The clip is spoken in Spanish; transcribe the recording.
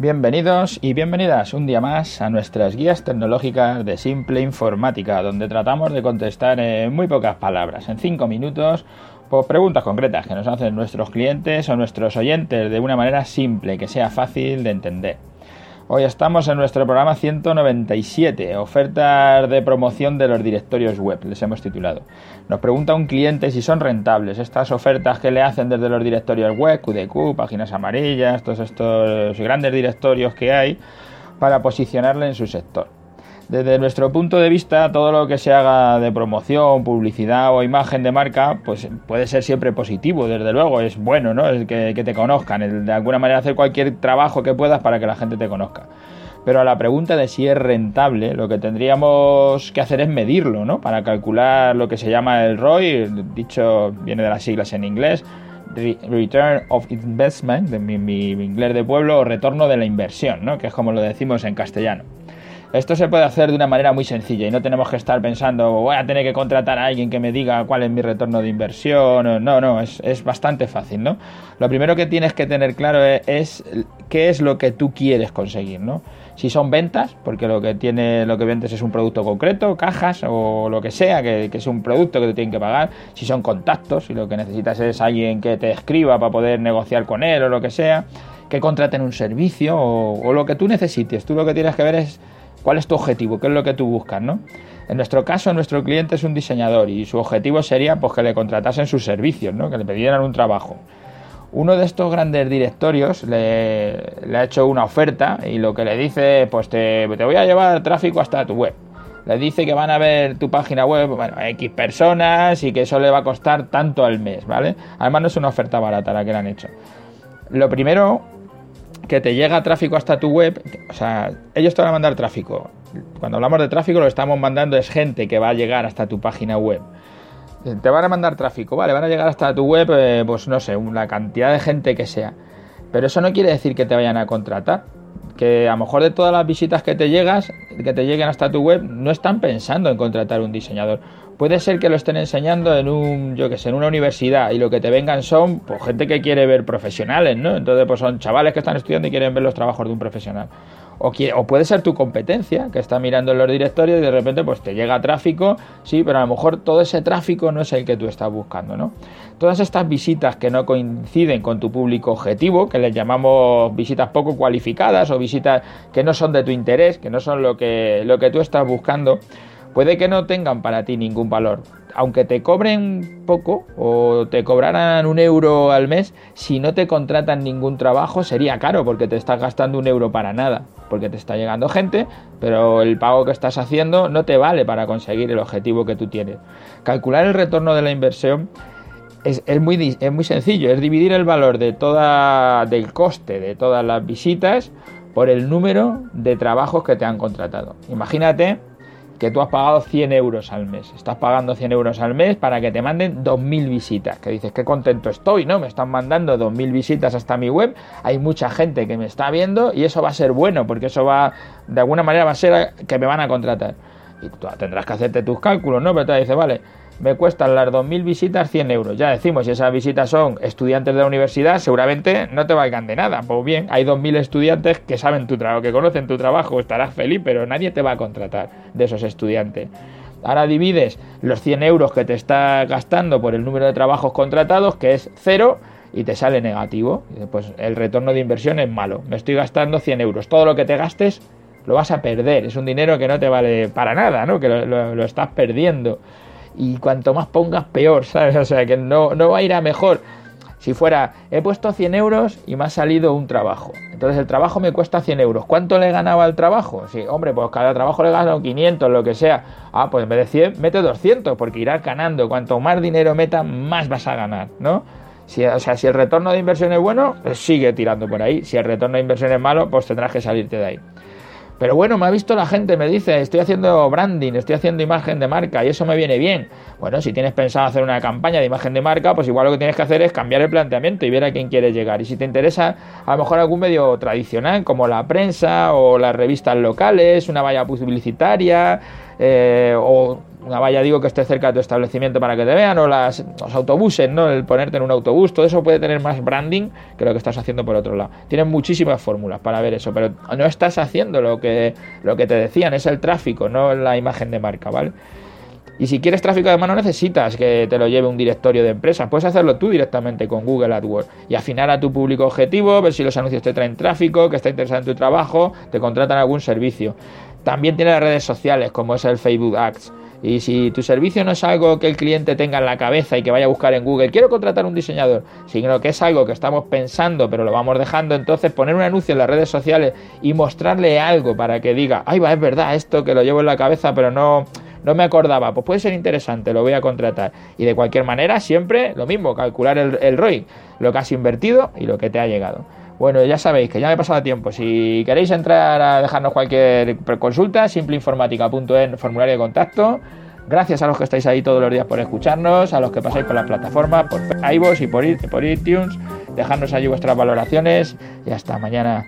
Bienvenidos y bienvenidas un día más a nuestras guías tecnológicas de Simple Informática, donde tratamos de contestar en muy pocas palabras, en cinco minutos, por preguntas concretas que nos hacen nuestros clientes o nuestros oyentes de una manera simple, que sea fácil de entender. Hoy estamos en nuestro programa 197, ofertas de promoción de los directorios web, les hemos titulado. Nos pregunta un cliente si son rentables estas ofertas que le hacen desde los directorios web, QDQ, páginas amarillas, todos estos grandes directorios que hay, para posicionarle en su sector. Desde nuestro punto de vista, todo lo que se haga de promoción, publicidad o imagen de marca, pues puede ser siempre positivo, desde luego, es bueno, ¿no? El que, te conozcan, el de alguna manera hacer cualquier trabajo que puedas para que la gente te conozca. Pero a la pregunta de si es rentable, lo que tendríamos que hacer es medirlo, ¿no? Para calcular lo que se llama el ROI, dicho viene de las siglas en inglés, Return of Investment, de mi, mi inglés de pueblo, o retorno de la inversión, ¿no? Que es como lo decimos en castellano. Esto se puede hacer de una manera muy sencilla y no tenemos que estar pensando, voy a tener que contratar a alguien que me diga cuál es mi retorno de inversión. No, no, es, bastante fácil, ¿no? Lo primero que tienes que tener claro es, qué es lo que tú quieres conseguir, ¿no? Si son ventas, porque lo que tiene, lo que vendes es un producto concreto, cajas o lo que sea, que, es un producto que te tienen que pagar. Si son contactos, si lo que necesitas es alguien que te escriba para poder negociar con él o lo que sea, que contraten un servicio o lo que tú necesites. Tú lo que tienes que ver es ¿Cuál es tu objetivo? ¿Qué es lo que tú buscas? ¿no? En nuestro caso, nuestro cliente es un diseñador y su objetivo sería pues, que le contratasen sus servicios, ¿no? que le pidieran un trabajo. Uno de estos grandes directorios le, ha hecho una oferta y lo que le dice, pues te, te, voy a llevar tráfico hasta tu web. Le dice que van a ver tu página web, bueno, X personas y que eso le va a costar tanto al mes, ¿vale? Además no es una oferta barata la que le han hecho. Lo primero que te llega tráfico hasta tu web, o sea, ellos te van a mandar tráfico. Cuando hablamos de tráfico, lo que estamos mandando es gente que va a llegar hasta tu página web. Te van a mandar tráfico, vale, van a llegar hasta tu web, eh, pues no sé, una cantidad de gente que sea. Pero eso no quiere decir que te vayan a contratar. Que a lo mejor de todas las visitas que te llegas, que te lleguen hasta tu web, no están pensando en contratar un diseñador puede ser que lo estén enseñando en un, yo que sé, en una universidad y lo que te vengan son pues, gente que quiere ver profesionales, ¿no? Entonces, pues son chavales que están estudiando y quieren ver los trabajos de un profesional. O, puede ser tu competencia, que está mirando en los directorios y de repente pues te llega tráfico, sí, pero a lo mejor todo ese tráfico no es el que tú estás buscando, ¿no? Todas estas visitas que no coinciden con tu público objetivo, que les llamamos visitas poco cualificadas o visitas que no son de tu interés, que no son lo que, lo que tú estás buscando, puede que no tengan para ti ningún valor. Aunque te cobren poco o te cobraran un euro al mes, si no te contratan ningún trabajo sería caro porque te estás gastando un euro para nada, porque te está llegando gente, pero el pago que estás haciendo no te vale para conseguir el objetivo que tú tienes. Calcular el retorno de la inversión es, muy, es muy sencillo, es dividir el valor de toda, del coste de todas las visitas por el número de trabajos que te han contratado. Imagínate que tú has pagado 100 euros al mes. Estás pagando 100 euros al mes para que te manden 2.000 visitas. Que dices, qué contento estoy, ¿no? Me están mandando 2.000 visitas hasta mi web. Hay mucha gente que me está viendo y eso va a ser bueno porque eso va, de alguna manera va a ser que me van a contratar. Y tú tendrás que hacerte tus cálculos, ¿no? Pero te dice, vale, me cuestan las 2.000 visitas 100 euros. Ya decimos, si esas visitas son estudiantes de la universidad, seguramente no te valgan de nada. Pues bien, hay 2.000 estudiantes que saben tu trabajo, que conocen tu trabajo, estarás feliz, pero nadie te va a contratar de esos estudiantes. Ahora divides los 100 euros que te estás gastando por el número de trabajos contratados, que es cero, y te sale negativo. Pues el retorno de inversión es malo. Me estoy gastando 100 euros. Todo lo que te gastes lo vas a perder. Es un dinero que no te vale para nada, ¿no? Que lo estás perdiendo y cuanto más pongas, peor, ¿sabes? O sea, que no, no va a ir a mejor. Si fuera, he puesto 100 euros y me ha salido un trabajo. Entonces el trabajo me cuesta 100 euros. ¿Cuánto le ganaba al trabajo? Sí, hombre, pues cada trabajo le gano 500, lo que sea. Ah, pues en vez de 100, mete 200, porque irás ganando. Cuanto más dinero meta, más vas a ganar, ¿no? Si, o sea, si el retorno de inversión es bueno, pues sigue tirando por ahí. Si el retorno de inversión es malo, pues tendrás que salirte de ahí. Pero bueno, me ha visto la gente, me dice, estoy haciendo branding, estoy haciendo imagen de marca y eso me viene bien. Bueno, si tienes pensado hacer una campaña de imagen de marca, pues igual lo que tienes que hacer es cambiar el planteamiento y ver a quién quieres llegar. Y si te interesa a lo mejor algún medio tradicional como la prensa o las revistas locales, una valla publicitaria, eh, o una valla digo que esté cerca de tu establecimiento para que te vean, o las, los autobuses, ¿no? El ponerte en un autobús, todo eso puede tener más branding que lo que estás haciendo por otro lado. Tienes muchísimas fórmulas para ver eso, pero no estás haciendo lo que, lo que te decían, es el tráfico, no la imagen de marca, ¿vale? Y si quieres tráfico además no necesitas que te lo lleve un directorio de empresas, puedes hacerlo tú directamente con Google AdWords y afinar a tu público objetivo, ver si los anuncios te traen tráfico, que está interesado en tu trabajo, te contratan algún servicio. También tiene redes sociales como es el Facebook Ads. Y si tu servicio no es algo que el cliente tenga en la cabeza y que vaya a buscar en Google, quiero contratar un diseñador, sino que es algo que estamos pensando pero lo vamos dejando, entonces poner un anuncio en las redes sociales y mostrarle algo para que diga, ay va, es verdad esto que lo llevo en la cabeza pero no no me acordaba, pues puede ser interesante, lo voy a contratar. Y de cualquier manera, siempre lo mismo, calcular el, el ROI, lo que has invertido y lo que te ha llegado. Bueno, ya sabéis que ya me he pasado tiempo. Si queréis entrar a dejarnos cualquier consulta, simpleinformática.en, formulario de contacto. Gracias a los que estáis ahí todos los días por escucharnos, a los que pasáis por la plataforma, por iVoox y por, por iTunes. Dejadnos allí vuestras valoraciones y hasta mañana.